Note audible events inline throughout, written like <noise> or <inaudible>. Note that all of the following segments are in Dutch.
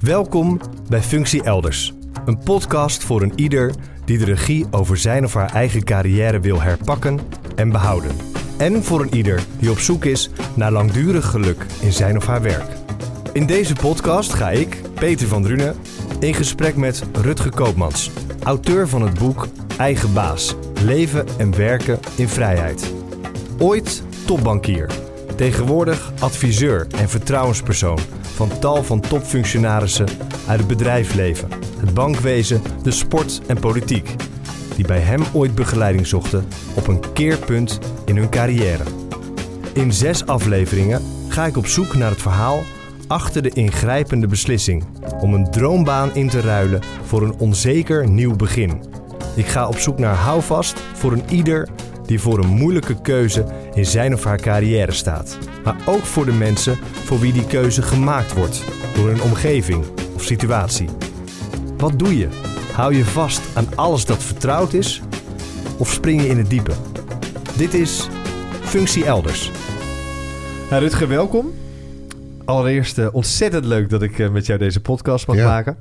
Welkom bij Functie Elders, een podcast voor een ieder die de regie over zijn of haar eigen carrière wil herpakken en behouden. En voor een ieder die op zoek is naar langdurig geluk in zijn of haar werk. In deze podcast ga ik, Peter van Drunen, in gesprek met Rutger Koopmans, auteur van het boek Eigen Baas: Leven en werken in vrijheid. Ooit topbankier, tegenwoordig adviseur en vertrouwenspersoon van tal van topfunctionarissen uit het bedrijfsleven, het bankwezen, de sport en politiek, die bij hem ooit begeleiding zochten op een keerpunt in hun carrière. In zes afleveringen ga ik op zoek naar het verhaal achter de ingrijpende beslissing om een droombaan in te ruilen voor een onzeker nieuw begin. Ik ga op zoek naar houvast voor een ieder die voor een moeilijke keuze in zijn of haar carrière staat. Maar ook voor de mensen voor wie die keuze gemaakt wordt door hun omgeving of situatie. Wat doe je? Hou je vast aan alles dat vertrouwd is of spring je in het diepe? Dit is Functie Elders. Nou, Rutger, welkom. Allereerst uh, ontzettend leuk dat ik uh, met jou deze podcast mag Ja. maken.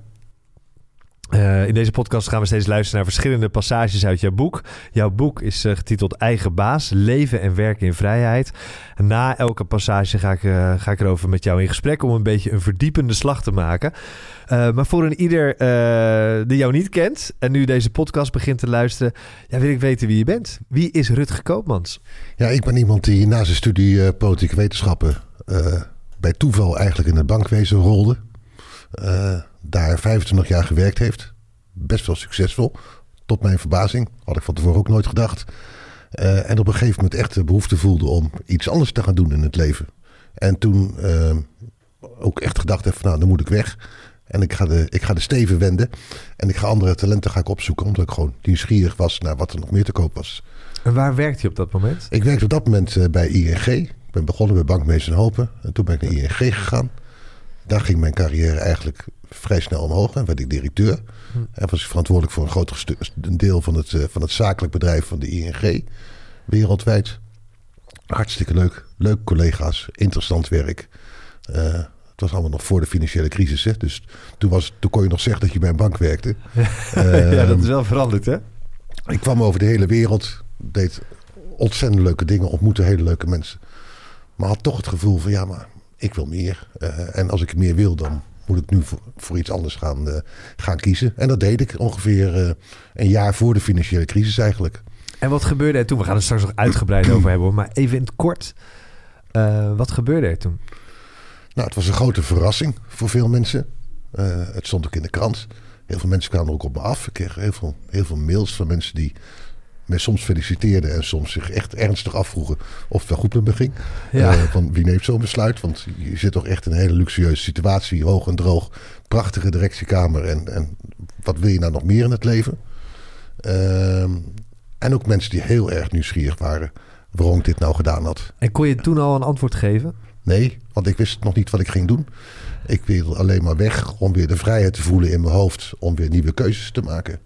Uh, in deze podcast gaan we steeds luisteren naar verschillende passages uit jouw boek. Jouw boek is uh, getiteld Eigen Baas, Leven en Werken in Vrijheid. Na elke passage ga ik, uh, ga ik erover met jou in gesprek om een beetje een verdiepende slag te maken. Maar voor een ieder die jou niet kent en nu deze podcast begint te luisteren, ja, wil ik weten wie je bent. Wie is Rutger Koopmans? Ja, ik ben iemand die na zijn studie politieke wetenschappen bij toeval eigenlijk in het bankwezen rolde. Daar 25 jaar gewerkt heeft. Best wel succesvol. Tot mijn verbazing. Had ik van tevoren ook nooit gedacht. Uh, en op een gegeven moment echt de behoefte voelde om iets anders te gaan doen in het leven. En toen uh, ook echt gedacht heb van nou, dan moet ik weg. En ik ga, de, ik ga de steven wenden. En ik ga andere talenten ga ik opzoeken. Omdat ik gewoon nieuwsgierig was naar wat er nog meer te koop was. En waar werkte je op dat moment? Ik werkte op dat moment uh, bij ING. Ik ben begonnen bij Bankmees en Hopen. En toen ben ik naar ING gegaan. Daar ging mijn carrière eigenlijk vrij snel omhoog. En werd ik directeur. En was ik verantwoordelijk voor een groot een deel van het, uh, van het zakelijk bedrijf van de ING. Wereldwijd. Hartstikke leuk. Leuke collega's. Interessant werk. Uh, het was allemaal nog voor de financiële crisis. Hè? Dus toen, was, toen kon je nog zeggen dat je bij een bank werkte. Uh, <laughs> ja, dat is wel veranderd hè? Ik kwam over de hele wereld. Deed ontzettend leuke dingen. Ontmoette hele leuke mensen. Maar had toch het gevoel van ja, maar ik wil meer. Uh, en als ik meer wil, dan moet ik nu voor, voor iets anders gaan, uh, gaan kiezen. En dat deed ik ongeveer uh, een jaar voor de financiële crisis eigenlijk. En wat gebeurde er toen? We gaan het straks nog uitgebreid <clears throat> over hebben. Maar even in het kort. Uh, wat gebeurde er toen? Nou, het was een grote verrassing voor veel mensen. het stond ook in de krant. Heel veel mensen kwamen er ook op me af. Ik kreeg heel veel, heel veel mails van mensen die mij soms feliciteerden en soms zich echt ernstig afvroegen of het wel goed met me ging. Ja. Uh, van wie neemt zo'n besluit? Want je zit toch echt in een hele luxueuze situatie, hoog en droog, prachtige directiekamer en, en wat wil je nou nog meer in het leven? Uh, en ook mensen die heel erg nieuwsgierig waren waarom ik dit nou gedaan had. En kon je toen al een antwoord geven? Nee, want ik wist nog niet wat ik ging doen. Ik wilde alleen maar weg om weer de vrijheid te voelen in mijn hoofd, om weer nieuwe keuzes te maken.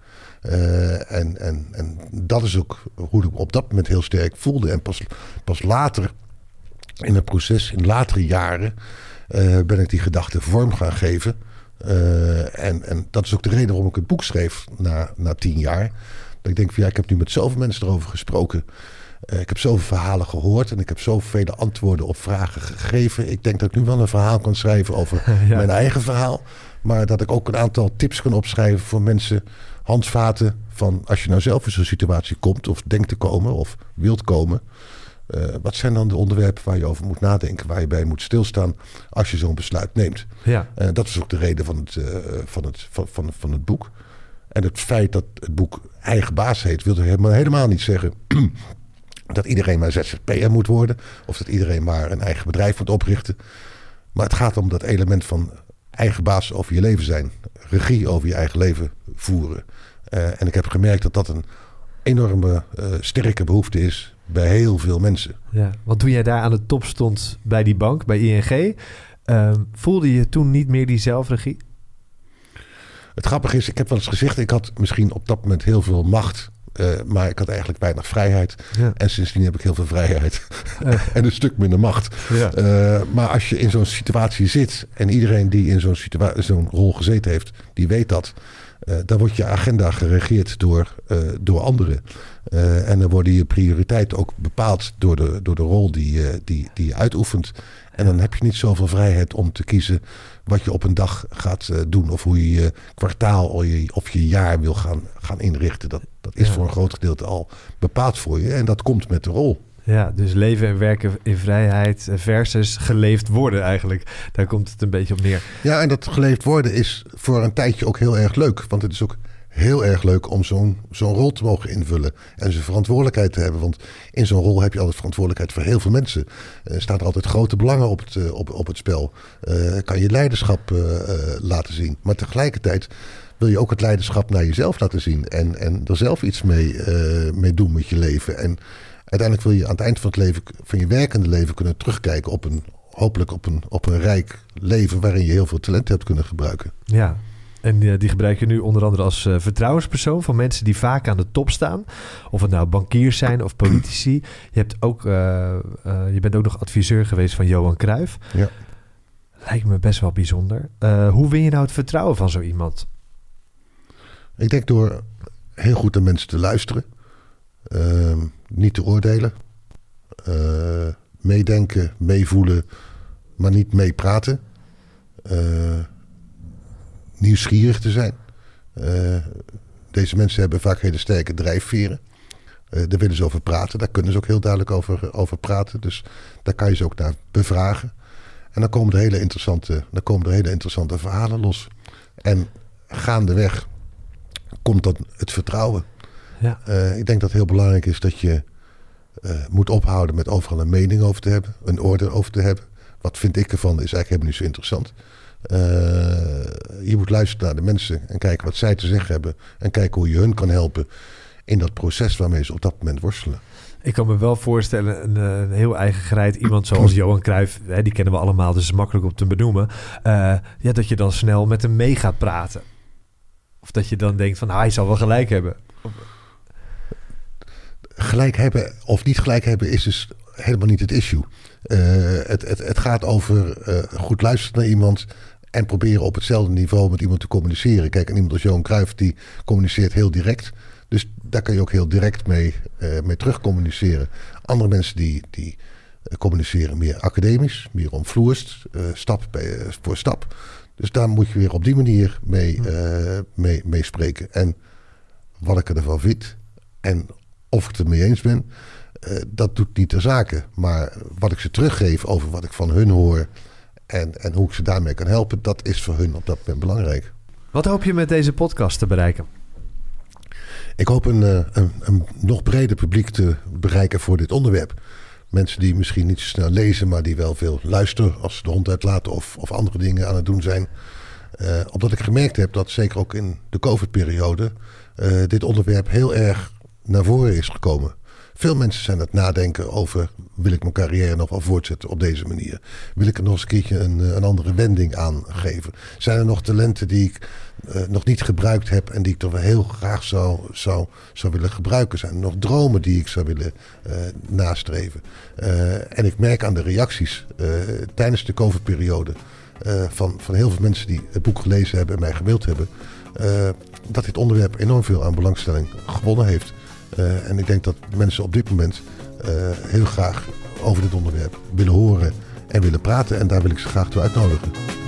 Uh, en, en, en dat is ook hoe ik op dat moment heel sterk voelde. En pas, pas later in het proces, in latere jaren, uh, ben ik die gedachte vorm gaan geven. Uh, en, en dat is ook de reden waarom ik het boek schreef na, na tien jaar. Dat ik denk van ja, ik heb nu met zoveel mensen erover gesproken. ik heb zoveel verhalen gehoord en ik heb zoveel antwoorden op vragen gegeven. Ik denk dat ik nu wel een verhaal kan schrijven over <laughs> ja. mijn eigen verhaal. Maar dat ik ook een aantal tips kan opschrijven voor mensen handvaten van als je nou zelf in zo'n situatie komt of denkt te komen of wilt komen. Uh, wat zijn dan de onderwerpen waar je over moet nadenken, waar je bij moet stilstaan als je zo'n besluit neemt? Ja. Uh, dat is ook de reden van het, uh, van, het, van, van, van het boek. En het feit dat het boek eigen baas heet, wil helemaal, helemaal niet zeggen <clears throat> dat iedereen maar ZZP'er moet worden of dat iedereen maar een eigen bedrijf moet oprichten. Maar het gaat om dat element van eigen baas over je leven zijn. Regie over je eigen leven voeren. Uh, en ik heb gemerkt dat dat een enorme uh, sterke behoefte is bij heel veel mensen. Ja, want toen jij daar aan de top stond bij die bank, bij ING... Uh, voelde je toen niet meer die zelfregie? Het grappige is, ik heb wel eens gezegd... ik had misschien op dat moment heel veel macht Uh, maar ik had eigenlijk weinig vrijheid. Ja. En sindsdien heb ik heel veel vrijheid. <laughs> en een stuk minder macht. Ja. Uh, maar als je in zo'n situatie zit. En iedereen die in zo'n situa- zo'n rol gezeten heeft, die weet dat. Uh, dan wordt je agenda geregeerd door, door anderen. en dan worden je prioriteiten ook bepaald door de, door de rol die, die, die je uitoefent. En dan heb je niet zoveel vrijheid om te kiezen wat je op een dag gaat doen. Of hoe je je kwartaal of je, of je jaar wil gaan, gaan inrichten. Dat, dat is Ja. voor een groot gedeelte al bepaald voor je. En dat komt met de rol. Ja, dus leven en werken in vrijheid versus geleefd worden eigenlijk. Daar komt het een beetje op neer. Ja, en dat geleefd worden is voor een tijdje ook heel erg leuk. Want het is ook heel erg leuk om zo'n zo'n rol te mogen invullen. En zijn verantwoordelijkheid te hebben. Want in zo'n rol heb je altijd verantwoordelijkheid voor heel veel mensen. Er staan altijd grote belangen op het, uh, op, op het spel. Uh, kan je leiderschap uh, laten zien. Maar tegelijkertijd wil je ook het leiderschap naar jezelf laten zien. En, en er zelf iets mee, mee doen met je leven. En uiteindelijk wil je aan het eind van het leven, van je werkende leven, kunnen terugkijken op een, hopelijk op een, op een rijk leven waarin je heel veel talent hebt kunnen gebruiken. Ja, en uh, die gebruik je nu onder andere als uh, vertrouwenspersoon van mensen die vaak aan de top staan. Of het nou bankiers zijn of politici. Je, hebt ook, uh, je bent ook nog adviseur geweest van Johan Cruijff. Ja. Lijkt me best wel bijzonder. hoe win je nou het vertrouwen van zo iemand? Ik denk door heel goed naar mensen te luisteren. Ehm, niet te oordelen. Eh, meedenken, meevoelen, maar niet meepraten. nieuwsgierig te zijn. Uh, deze mensen hebben vaak hele sterke drijfveren. Daar willen ze over praten. Daar kunnen ze ook heel duidelijk over, over praten. Dus daar kan je ze ook naar bevragen. En dan komen er hele interessante, dan komen er hele interessante verhalen los. En gaandeweg komt dan het vertrouwen. Ja. Uh, ik denk dat het heel belangrijk is dat je moet ophouden met overal een mening over te hebben. Een oordeel over te hebben. Wat vind ik ervan is eigenlijk helemaal niet zo interessant. Uh, je moet luisteren naar de mensen en kijken wat zij te zeggen hebben. En kijken hoe je hun kan helpen in dat proces waarmee ze op dat moment worstelen. Ik kan me wel voorstellen, een, een heel eigen gereid iemand zoals <clears throat> Johan Cruijff, hè, die kennen we allemaal, dus het is makkelijk om te benoemen. Uh, ja, dat je dan snel met hem mee gaat praten. Of dat je dan denkt van, ah, hij zal wel gelijk hebben. Gelijk hebben of niet gelijk hebben is dus helemaal niet het issue. Uh, het, het, het gaat over uh, goed luisteren naar iemand en proberen op hetzelfde niveau met iemand te communiceren. Kijk, en iemand als Johan Cruijff die communiceert heel direct. Dus daar kan je ook heel direct mee, uh, mee terug communiceren. Andere mensen die, die communiceren meer academisch, meer omvloerst, stap bij, voor stap. Dus daar moet je weer op die manier mee, mee, mee spreken. En wat ik ervan vind en of ik het ermee eens ben, uh, dat doet niet de zaken. Maar wat ik ze teruggeef over wat ik van hun hoor en, en hoe ik ze daarmee kan helpen, dat is voor hun op dat moment belangrijk. Wat hoop je met deze podcast te bereiken? Ik hoop een, uh, een, een nog breder publiek te bereiken voor dit onderwerp. Mensen die misschien niet zo snel lezen, maar die wel veel luisteren als ze de hond uitlaten of, of andere dingen aan het doen zijn. Uh, omdat ik gemerkt heb dat zeker ook in de COVID-periode dit onderwerp heel erg naar voren is gekomen. Veel mensen zijn het nadenken over... wil ik mijn carrière nog wel voortzetten op deze manier? Wil ik er nog eens een keertje een, een andere wending aan geven? Zijn er nog talenten die ik uh, nog niet gebruikt heb... en die ik toch wel heel graag zou, zou, zou willen gebruiken? Zijn er nog dromen die ik zou willen uh, nastreven? En ik merk aan de reacties tijdens de COVID-periode... van, van heel veel mensen die het boek gelezen hebben en mij gemaild hebben... dat dit onderwerp enorm veel aan belangstelling gewonnen heeft... Uh, en ik denk dat mensen op dit moment uh, heel graag over dit onderwerp willen horen en willen praten. En daar wil ik ze graag toe uitnodigen.